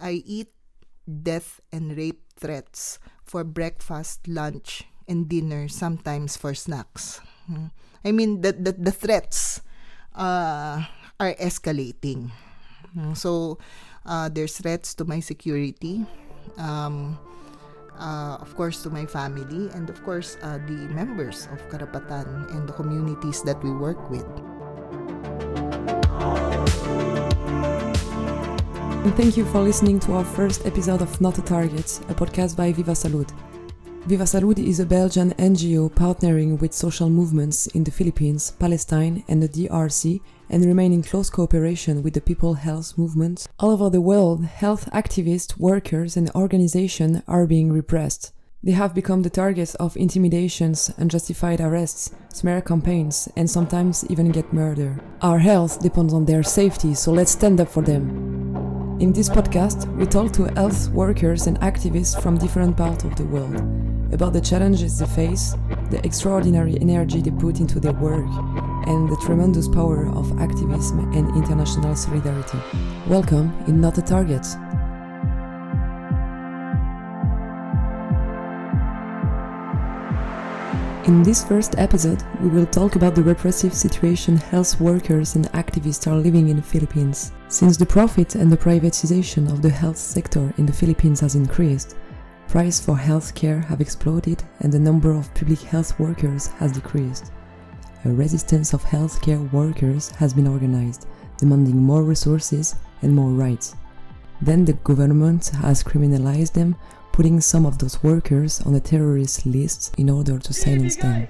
I eat death and rape threats for breakfast, lunch, and dinner, sometimes for snacks. Hmm. I mean, the, the, the threats uh, are escalating. Hmm. So, uh, there's threats to my security, um, uh, of course, to my family, and of course, uh, the members of Karapatan and the communities that we work with. And thank you for listening to our first episode of Not a Target, a podcast by Viva Salud. Viva Salud is a Belgian NGO partnering with social movements in the Philippines, Palestine, and the DRC, and remain in close cooperation with the people health movement. All over the world, health activists, workers, and organizations are being repressed. They have become the targets of intimidations, unjustified arrests, smear campaigns, and sometimes even get murdered. Our health depends on their safety, so let's stand up for them. In this podcast, we talk to health workers and activists from different parts of the world about the challenges they face, the extraordinary energy they put into their work, and the tremendous power of activism and international solidarity. Welcome in Not a Target. In this first episode, we will talk about the repressive situation health workers and activists are living in the Philippines. Since the profit and the privatization of the health sector in the Philippines has increased, prices for health care have exploded and the number of public health workers has decreased. A resistance of healthcare workers has been organized, demanding more resources and more rights. Then the government has criminalized them putting some of those workers on the terrorist list in order to silence them.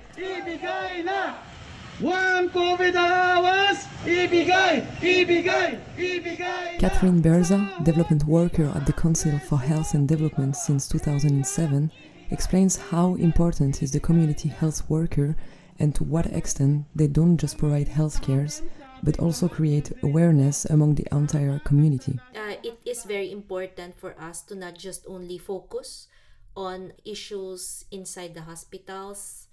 Catherine Berza, development worker at the Council for Health and Development since 2007, explains how important is the community health worker and to what extent they don't just provide health cares but also create awareness among the entire community. Uh, it is very important for us to not just only focus on issues inside the hospitals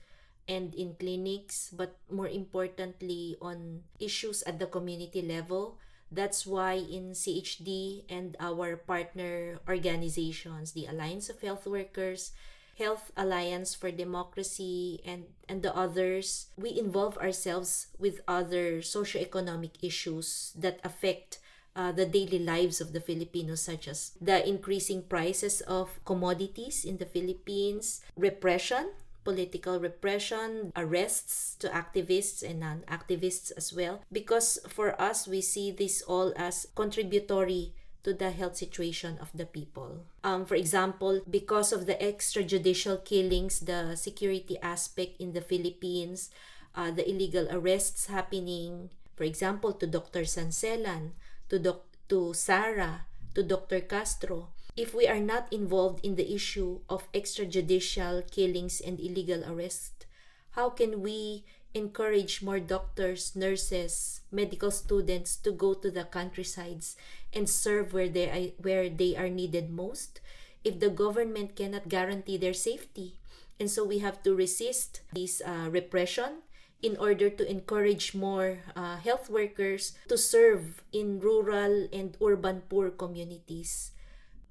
and in clinics, but more importantly on issues at the community level. That's why in CHD and our partner organizations, the Alliance of Health Workers, Health Alliance for Democracy and, and the others, we involve ourselves with other socioeconomic issues that affect uh, the daily lives of the Filipinos, such as the increasing prices of commodities in the Philippines, repression, political repression, arrests to activists and non activists as well. Because for us, we see this all as contributory to the health situation of the people. Um, for example, because of the extrajudicial killings, the security aspect in the Philippines, uh, the illegal arrests happening, for example, to Dr. Sancelan, to, doc- to Sarah, to Dr. Castro, if we are not involved in the issue of extrajudicial killings and illegal arrests, how can we encourage more doctors, nurses, medical students to go to the countrysides and serve where they are, where they are needed most if the government cannot guarantee their safety. And so we have to resist this uh, repression in order to encourage more uh, health workers to serve in rural and urban poor communities.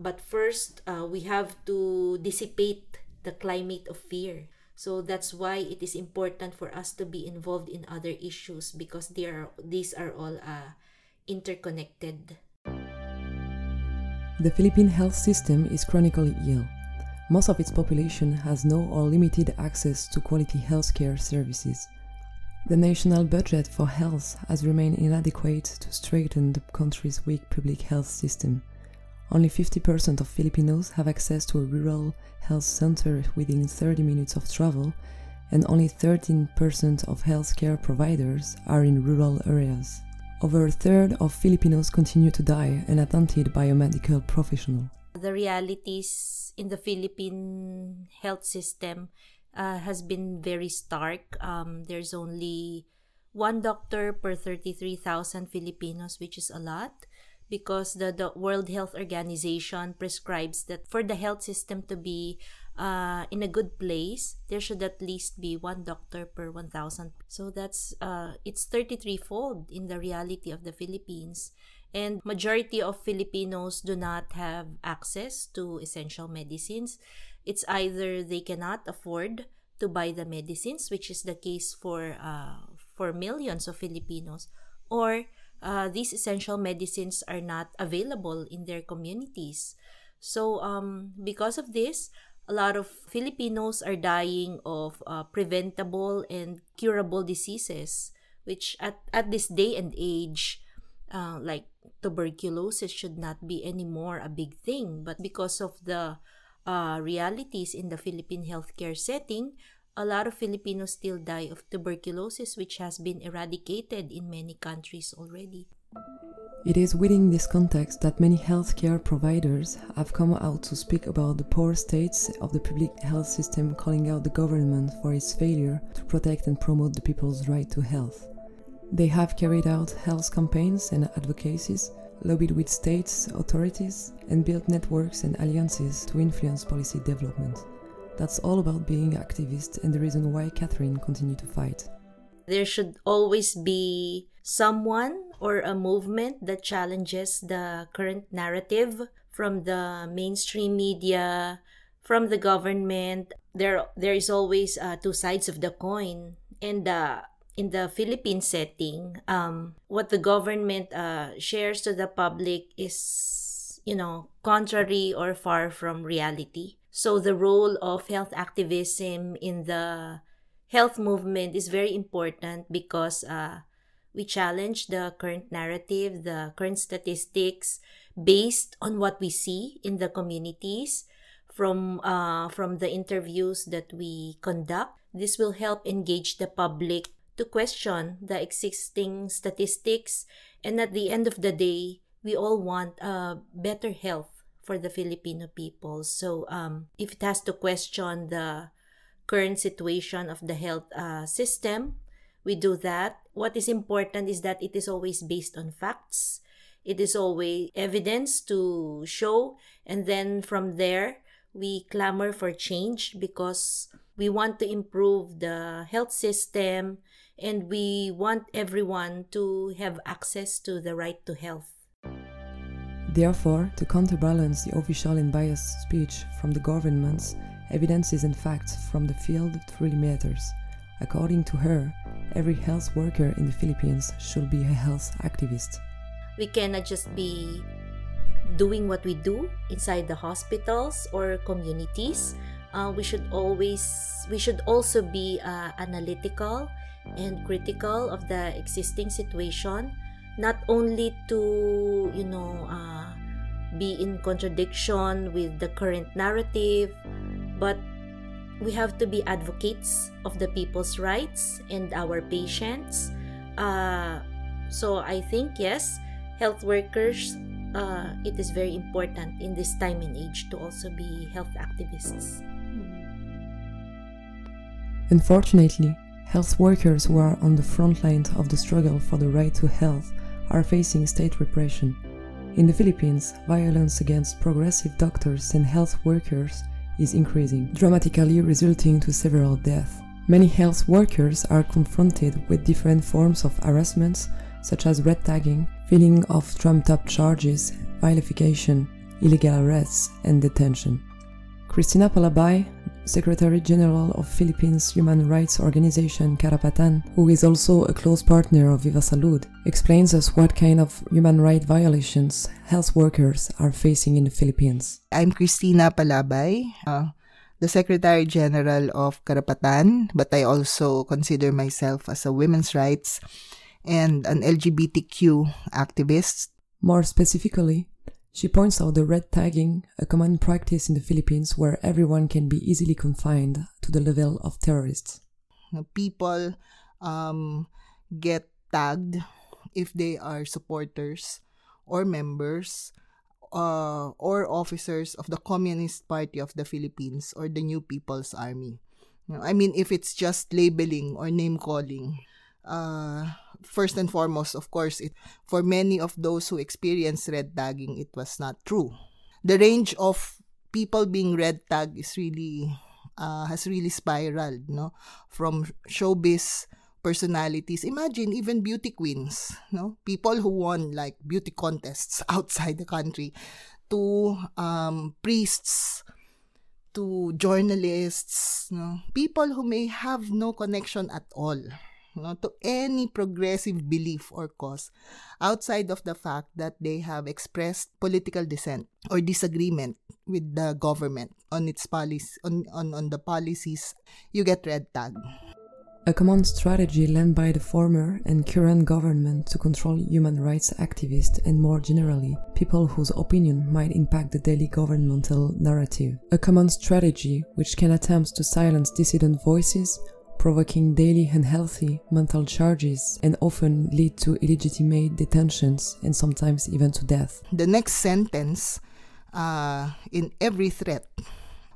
But first, uh, we have to dissipate the climate of fear. So that's why it is important for us to be involved in other issues because they are, these are all uh, interconnected. The Philippine health system is chronically ill. Most of its population has no or limited access to quality healthcare services. The national budget for health has remained inadequate to strengthen the country's weak public health system. Only 50% of Filipinos have access to a rural health center within 30 minutes of travel, and only 13% of healthcare providers are in rural areas. Over a third of Filipinos continue to die unattended by a medical professional. The realities in the Philippine health system uh, has been very stark. Um, there's only one doctor per 33,000 Filipinos, which is a lot because the, the World Health Organization prescribes that for the health system to be uh, in a good place, there should at least be one doctor per 1,000. So that's uh, it's 33 fold in the reality of the Philippines. and majority of Filipinos do not have access to essential medicines. It's either they cannot afford to buy the medicines, which is the case for uh, for millions of Filipinos, or uh, these essential medicines are not available in their communities. So, um, because of this, a lot of Filipinos are dying of uh, preventable and curable diseases, which at, at this day and age, uh, like tuberculosis should not be anymore a big thing. But because of the uh, realities in the Philippine healthcare setting, a lot of Filipinos still die of tuberculosis, which has been eradicated in many countries already. It is within this context that many healthcare providers have come out to speak about the poor states of the public health system, calling out the government for its failure to protect and promote the people's right to health. They have carried out health campaigns and advocacies, lobbied with states, authorities, and built networks and alliances to influence policy development. That's all about being activist and the reason why Catherine continued to fight. There should always be someone or a movement that challenges the current narrative from the mainstream media, from the government. There, there is always uh, two sides of the coin, and uh, in the Philippine setting, um, what the government uh, shares to the public is, you know, contrary or far from reality. So the role of health activism in the health movement is very important because uh, we challenge the current narrative, the current statistics based on what we see in the communities from uh, from the interviews that we conduct. This will help engage the public to question the existing statistics and at the end of the day, we all want uh, better health for the Filipino people. So um, if it has to question the current situation of the health uh, system, we do that. What is important is that it is always based on facts. It is always evidence to show, and then from there, we clamor for change because we want to improve the health system and we want everyone to have access to the right to health. Therefore, to counterbalance the official and biased speech from the governments, evidences and facts from the field truly matters. According to her, every health worker in the Philippines should be a health activist. We cannot just be doing what we do inside the hospitals or communities. Uh, we should always we should also be uh, analytical and critical of the existing situation not only to you know uh, be in contradiction with the current narrative but we have to be advocates of the people's rights and our patients. Uh, so i think yes health workers uh, it is very important in this time and age to also be health activists. Unfortunately health workers who are on the front lines of the struggle for the right to health are facing state repression. In the Philippines, violence against progressive doctors and health workers is increasing, dramatically resulting to several deaths. Many health workers are confronted with different forms of harassment, such as red tagging, filling of trumped up charges, vilification, illegal arrests, and detention. Christina Palabay, Secretary General of Philippines Human Rights Organization Karapatan, who is also a close partner of Viva Salud, explains us what kind of human rights violations health workers are facing in the Philippines. I'm Christina Palabay, uh, the Secretary General of Karapatan, but I also consider myself as a women's rights and an LGBTQ activist. More specifically, she points out the red tagging, a common practice in the Philippines where everyone can be easily confined to the level of terrorists. People um, get tagged if they are supporters or members uh, or officers of the Communist Party of the Philippines or the New People's Army. I mean, if it's just labeling or name calling, uh, first and foremost, of course, it, for many of those who experienced red tagging, it was not true. The range of people being red tagged is really uh, has really spiraled, no, from showbiz personalities. Imagine even beauty queens, no? People who won like beauty contests outside the country to um, priests, to journalists, no? People who may have no connection at all no, to any progressive belief or cause outside of the fact that they have expressed political dissent or disagreement with the government on its policy on, on, on the policies you get red tag a common strategy led by the former and current government to control human rights activists and more generally, people whose opinion might impact the daily governmental narrative. A common strategy which can attempt to silence dissident voices provoking daily unhealthy mental charges and often lead to illegitimate detentions and sometimes even to death. The next sentence uh, in every threat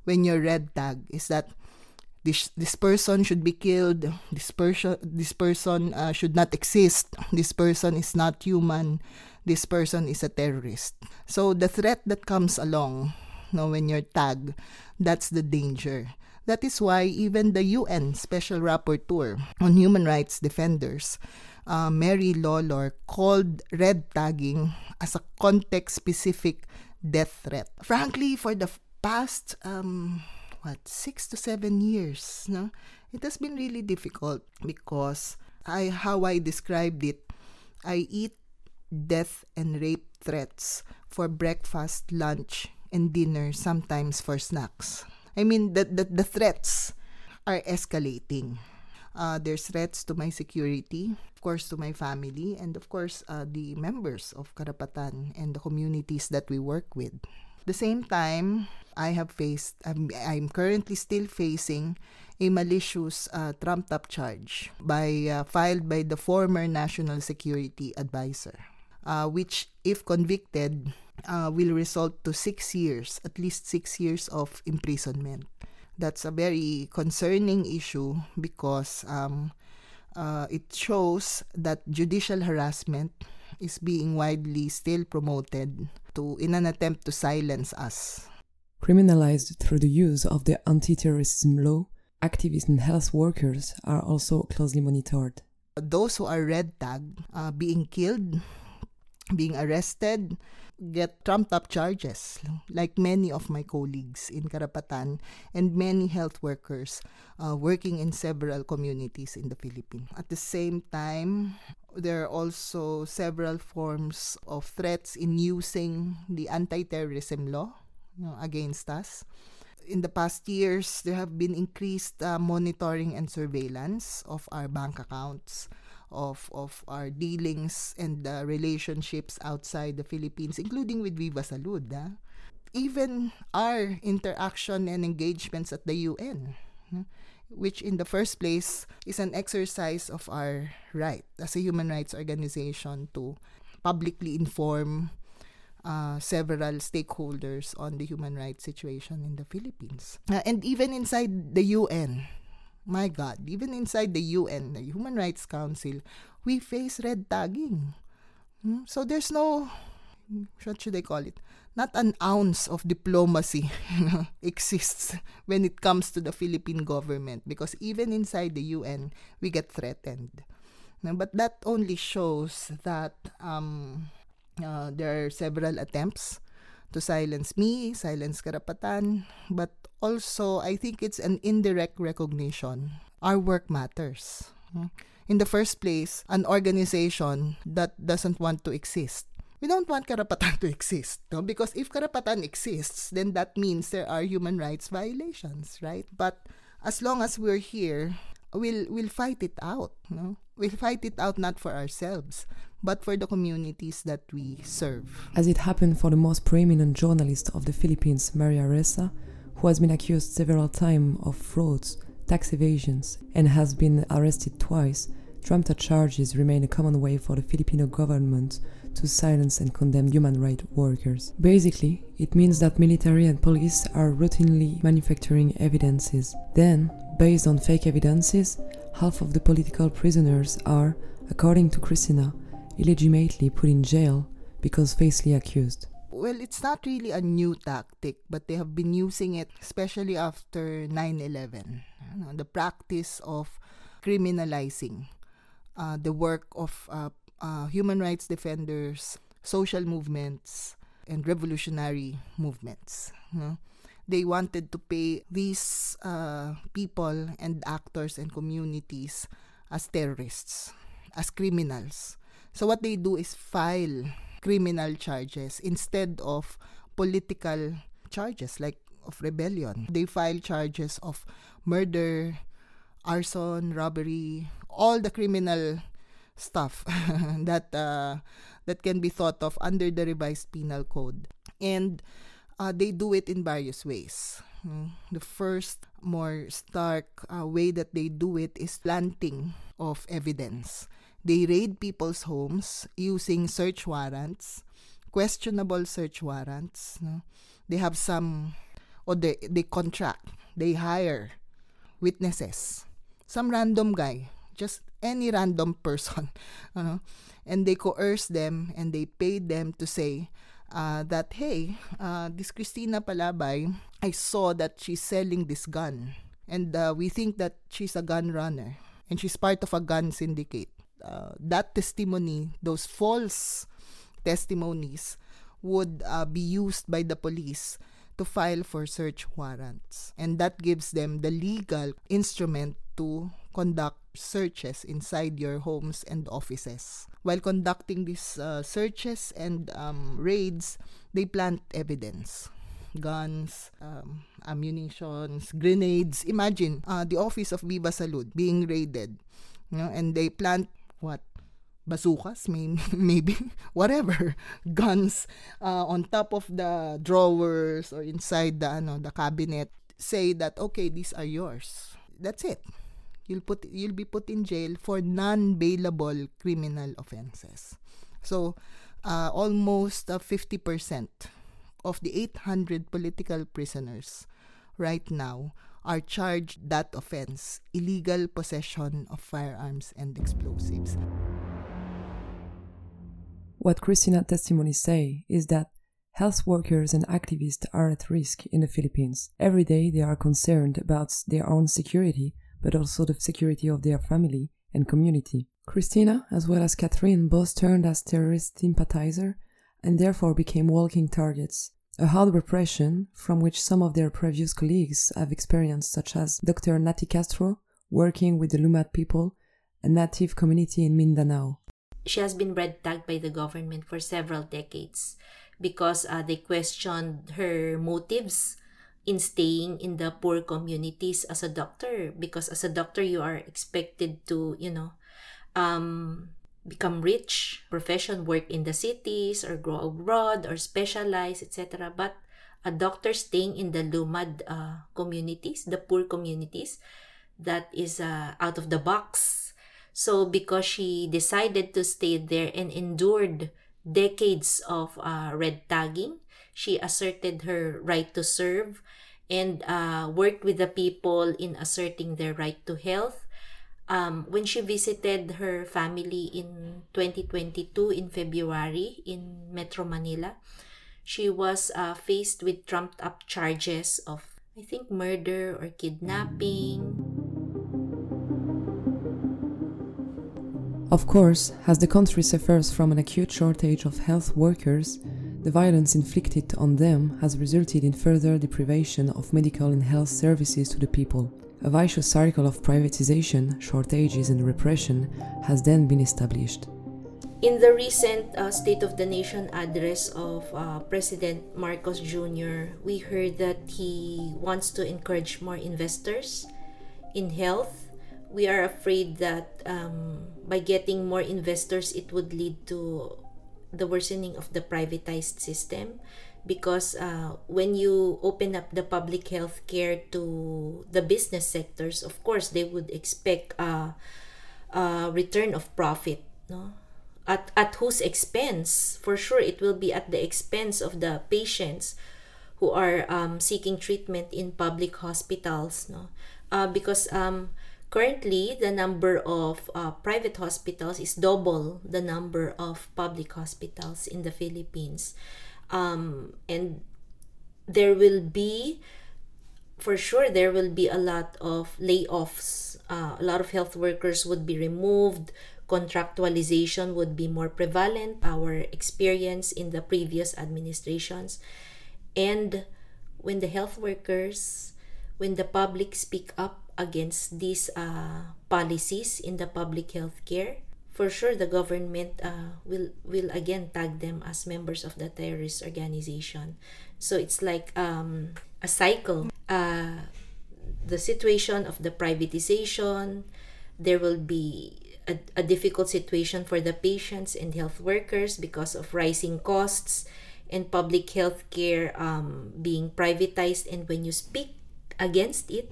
when you're red tag is that this this person should be killed this person this person uh, should not exist this person is not human this person is a terrorist so the threat that comes along you know, when you're tagged that's the danger that is why even the UN Special Rapporteur on Human Rights Defenders, uh, Mary Lawlor, called red tagging as a context specific death threat. Frankly, for the past um, what six to seven years, no, it has been really difficult because I how I described it, I eat death and rape threats for breakfast, lunch, and dinner, sometimes for snacks. I mean, the, the, the threats are escalating. Uh, there's threats to my security, of course, to my family, and of course, uh, the members of Karapatan and the communities that we work with. At the same time, I have faced, I'm, I'm currently still facing a malicious uh, trumped up charge by uh, filed by the former National Security Advisor, uh, which, if convicted, uh, will result to six years, at least six years of imprisonment. That's a very concerning issue because um, uh, it shows that judicial harassment is being widely still promoted to in an attempt to silence us. Criminalized through the use of the anti-terrorism law, activists and health workers are also closely monitored. Those who are red tagged, uh, being killed, being arrested, get trumped up charges, like many of my colleagues in Karapatan and many health workers uh, working in several communities in the Philippines. At the same time, there are also several forms of threats in using the anti-terrorism law you know, against us. In the past years, there have been increased uh, monitoring and surveillance of our bank accounts of of our dealings and uh, relationships outside the Philippines, including with Viva Salud. Ah. Even our interaction and engagements at the UN, which in the first place is an exercise of our right as a human rights organization to publicly inform uh, several stakeholders on the human rights situation in the Philippines. Uh, and even inside the UN, my God, even inside the UN, the Human Rights Council, we face red tagging. Hmm? So there's no, what should I call it? Not an ounce of diplomacy exists when it comes to the Philippine government because even inside the UN, we get threatened. But that only shows that um, uh, there are several attempts to silence me, silence Karapatan, but also I think it's an indirect recognition. Our work matters. Hmm? In the first place, an organization that doesn't want to exist. We don't want Karapatan to exist, no? Because if Karapatan exists, then that means there are human rights violations, right? But as long as we're here, we'll we'll fight it out, no? We'll fight it out not for ourselves, but for the communities that we serve. As it happened for the most prominent journalist of the Philippines, Maria Ressa, who has been accused several times of frauds, tax evasions, and has been arrested twice, trumped charges remain a common way for the Filipino government to silence and condemn human rights workers. Basically, it means that military and police are routinely manufacturing evidences. Then, based on fake evidences, half of the political prisoners are, according to Christina, illegitimately put in jail because falsely accused. Well, it's not really a new tactic, but they have been using it, especially after 9 11. You know, the practice of criminalizing uh, the work of uh, uh, human rights defenders, social movements, and revolutionary movements. You know? They wanted to pay these uh, people and actors and communities as terrorists, as criminals. So what they do is file criminal charges instead of political charges like of rebellion. They file charges of murder, arson, robbery, all the criminal stuff that uh, that can be thought of under the revised penal code. And uh, they do it in various ways. Hmm. The first, more stark uh, way that they do it is planting of evidence. They raid people's homes using search warrants, questionable search warrants. No? They have some, or they, they contract, they hire witnesses. Some random guy, just any random person, you know, and they coerce them and they pay them to say uh, that, hey, uh, this Christina Palabay, I saw that she's selling this gun. And uh, we think that she's a gun runner and she's part of a gun syndicate. Uh, that testimony, those false testimonies, would uh, be used by the police to file for search warrants. And that gives them the legal instrument to conduct searches inside your homes and offices. While conducting these uh, searches and um, raids, they plant evidence guns, um, ammunitions, grenades. Imagine uh, the office of Viva Salud being raided, you know, and they plant what bazookas, maybe, whatever, guns uh, on top of the drawers or inside the ano the cabinet. Say that okay, these are yours. That's it you'll put you'll be put in jail for non-bailable criminal offenses. So, uh, almost uh, 50% of the 800 political prisoners right now are charged that offense, illegal possession of firearms and explosives. What Christina's testimonies say is that health workers and activists are at risk in the Philippines. Every day they are concerned about their own security but also the security of their family and community. Christina, as well as Catherine, both turned as terrorist sympathizer and therefore became walking targets. A hard repression from which some of their previous colleagues have experienced, such as Dr. Nati Castro, working with the Lumad people, a native community in Mindanao. She has been red tagged by the government for several decades because uh, they questioned her motives in staying in the poor communities as a doctor because as a doctor you are expected to you know um, become rich profession work in the cities or grow abroad or specialize etc but a doctor staying in the lumad uh, communities the poor communities that is uh, out of the box so because she decided to stay there and endured decades of uh, red tagging she asserted her right to serve and uh, worked with the people in asserting their right to health. Um, when she visited her family in 2022 in February in Metro Manila, she was uh, faced with trumped up charges of, I think, murder or kidnapping. Of course, as the country suffers from an acute shortage of health workers, the violence inflicted on them has resulted in further deprivation of medical and health services to the people. A vicious cycle of privatization, shortages, and repression has then been established. In the recent uh, State of the Nation address of uh, President Marcos Jr., we heard that he wants to encourage more investors in health. We are afraid that um, by getting more investors, it would lead to the worsening of the privatized system. Because uh, when you open up the public health care to the business sectors of course they would expect a, a return of profit no? At, at whose expense? For sure it will be at the expense of the patients who are um, seeking treatment in public hospitals no? Uh, because um, Currently, the number of uh, private hospitals is double the number of public hospitals in the Philippines. Um, and there will be, for sure, there will be a lot of layoffs. Uh, a lot of health workers would be removed, contractualization would be more prevalent, our experience in the previous administrations. And when the health workers, when the public speak up against these uh, policies in the public health care, for sure the government uh, will will again tag them as members of the terrorist organization. So it's like um, a cycle. Uh, the situation of the privatization, there will be a, a difficult situation for the patients and health workers because of rising costs and public health care um, being privatized. And when you speak against it,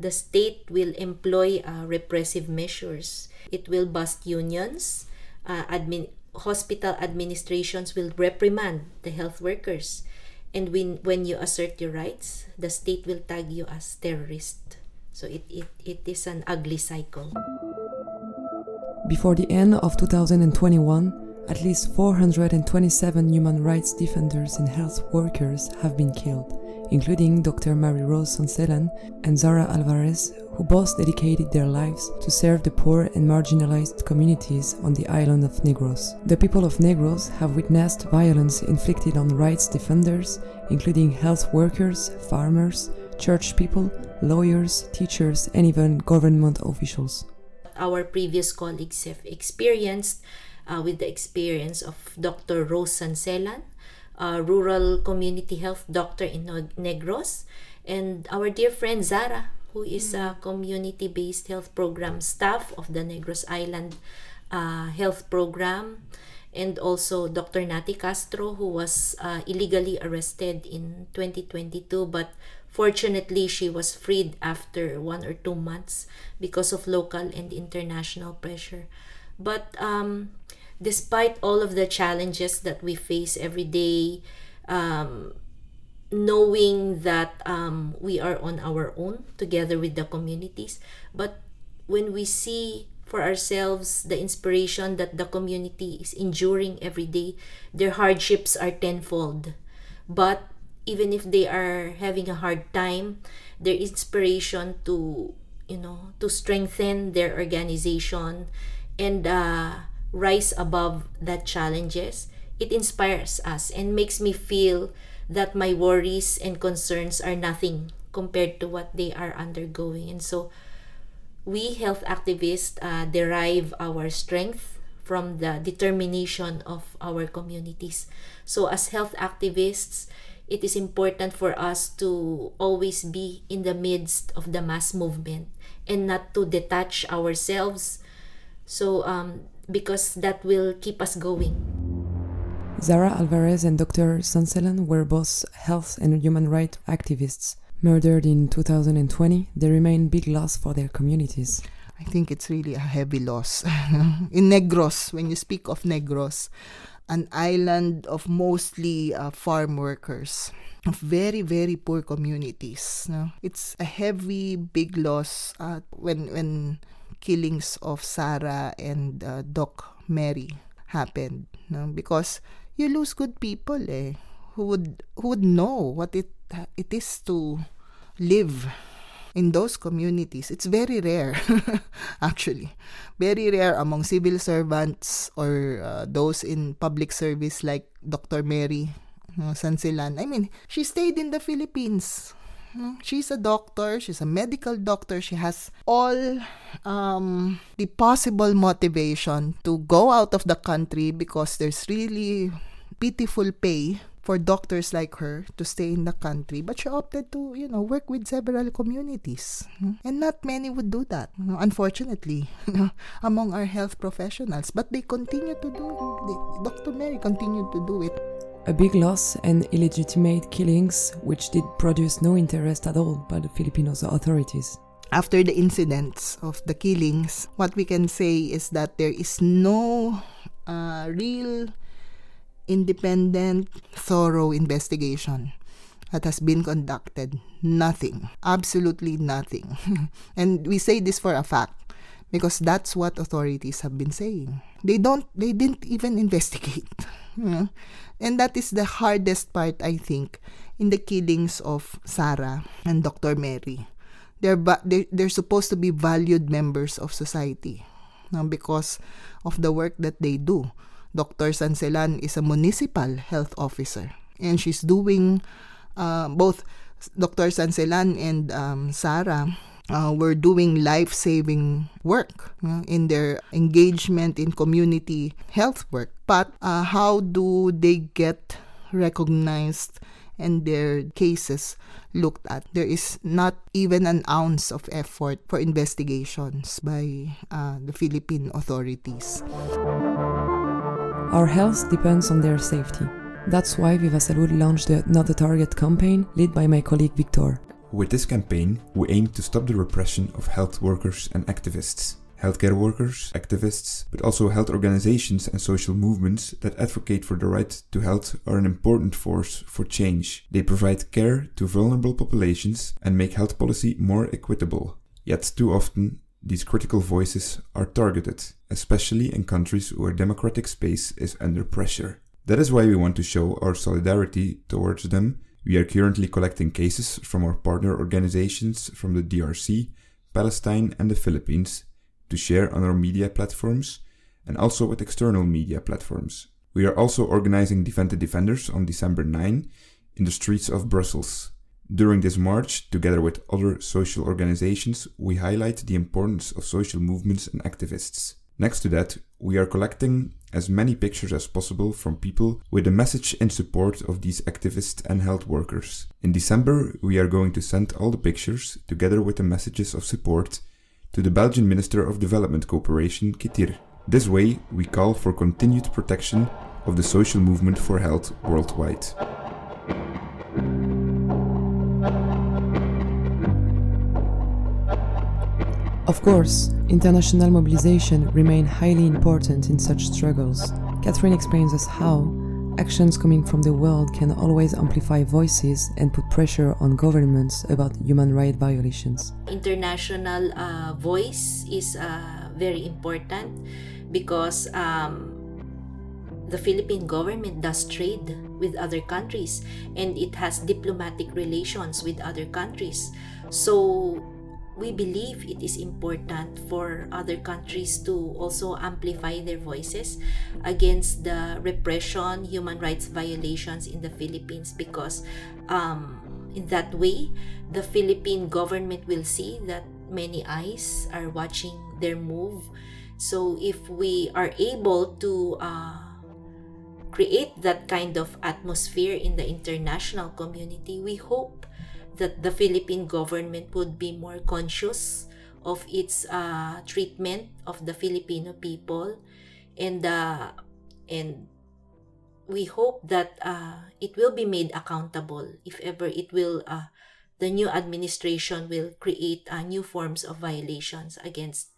the state will employ uh, repressive measures. It will bust unions. Uh, admin, hospital administrations will reprimand the health workers. And when, when you assert your rights, the state will tag you as terrorist. So it, it, it is an ugly cycle. Before the end of 2021, at least 427 human rights defenders and health workers have been killed, including Dr. Mary Rose Sancelan and Zara Alvarez, who both dedicated their lives to serve the poor and marginalized communities on the island of Negros. The people of Negros have witnessed violence inflicted on rights defenders, including health workers, farmers, church people, lawyers, teachers, and even government officials. Our previous colleagues have experienced uh, with the experience of Dr. Rose Sancelan, a rural community health doctor in Negros, and our dear friend Zara, who is a community-based health program staff of the Negros Island uh, health program, and also Dr. Nati Castro, who was uh, illegally arrested in 2022, but fortunately she was freed after one or two months because of local and international pressure. But um, despite all of the challenges that we face every day, um, knowing that um, we are on our own together with the communities, but when we see for ourselves the inspiration that the community is enduring every day, their hardships are tenfold. But even if they are having a hard time, their inspiration to you know to strengthen their organization and uh, rise above that challenges it inspires us and makes me feel that my worries and concerns are nothing compared to what they are undergoing. And so we health activists uh, derive our strength from the determination of our communities. So as health activists it is important for us to always be in the midst of the mass movement and not to detach ourselves. So um, because that will keep us going. Zara Alvarez and Dr. Sancelan were both health and human rights activists. Murdered in 2020, they remain big loss for their communities. I think it's really a heavy loss. in Negros, when you speak of Negros, an island of mostly uh, farm workers, of very very poor communities. No? It's a heavy, big loss uh, when when killings of Sarah and uh, Doc Mary happened no? because you lose good people eh? Who would who would know what it it is to live in those communities? It's very rare actually. Very rare among civil servants or uh, those in public service like Dr. Mary uh, Sancelan I mean she stayed in the Philippines She's a doctor. She's a medical doctor. She has all um, the possible motivation to go out of the country because there's really pitiful pay for doctors like her to stay in the country. But she opted to you know work with several communities. And not many would do that unfortunately among our health professionals. But they continue to do it, dr mary continued to do it a big loss and illegitimate killings which did produce no interest at all by the Filipino authorities. After the incidents of the killings, what we can say is that there is no uh, real independent, thorough investigation that has been conducted. Nothing. Absolutely nothing. and we say this for a fact because that's what authorities have been saying. They don't they didn't even investigate. And that is the hardest part I think in the killings of Sarah and Dr. Mary. They're ba- they're, supposed to be valued members of society. uh, because of the work that they do. Dr. Sanselan is a municipal health officer and she's doing uh, both Dr. Sanselan and um, Sarah uh, were doing life saving work uh, in their engagement in community health work. But uh, how do they get recognized and their cases looked at? There is not even an ounce of effort for investigations by uh, the Philippine authorities. Our health depends on their safety. That's why Viva Salud launched the Not a Target campaign led by my colleague Victor. With this campaign, we aim to stop the repression of health workers and activists. Healthcare workers, activists, but also health organizations and social movements that advocate for the right to health are an important force for change. They provide care to vulnerable populations and make health policy more equitable. Yet too often, these critical voices are targeted, especially in countries where democratic space is under pressure. That is why we want to show our solidarity towards them. We are currently collecting cases from our partner organizations from the DRC, Palestine, and the Philippines to share on our media platforms and also with external media platforms. We are also organizing Defend the Defenders on December 9 in the streets of Brussels. During this march, together with other social organizations, we highlight the importance of social movements and activists. Next to that, we are collecting as many pictures as possible from people with a message in support of these activists and health workers. In December, we are going to send all the pictures, together with the messages of support, to the Belgian Minister of Development Cooperation, Kitir. This way, we call for continued protection of the social movement for health worldwide. Of course, international mobilization remain highly important in such struggles. Catherine explains us how actions coming from the world can always amplify voices and put pressure on governments about human rights violations. International uh, voice is uh, very important because um, the Philippine government does trade with other countries and it has diplomatic relations with other countries. So we believe it is important for other countries to also amplify their voices against the repression, human rights violations in the Philippines because um, in that way, the Philippine government will see that many eyes are watching their move. So if we are able to uh, create that kind of atmosphere in the international community, we hope that the Philippine government would be more conscious of its uh, treatment of the Filipino people and uh, and we hope that uh, it will be made accountable if ever it will uh, the new administration will create uh, new forms of violations against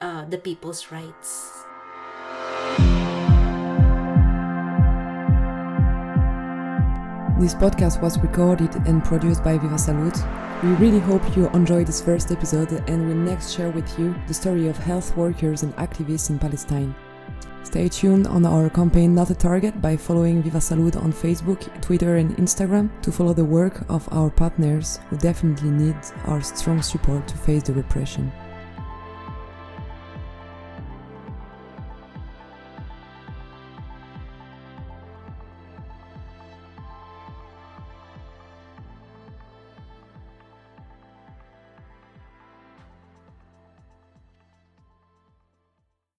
uh, the people's rights. This podcast was recorded and produced by Viva Salud. We really hope you enjoyed this first episode and will next share with you the story of health workers and activists in Palestine. Stay tuned on our campaign Not a Target by following Viva Salud on Facebook, Twitter, and Instagram to follow the work of our partners who definitely need our strong support to face the repression.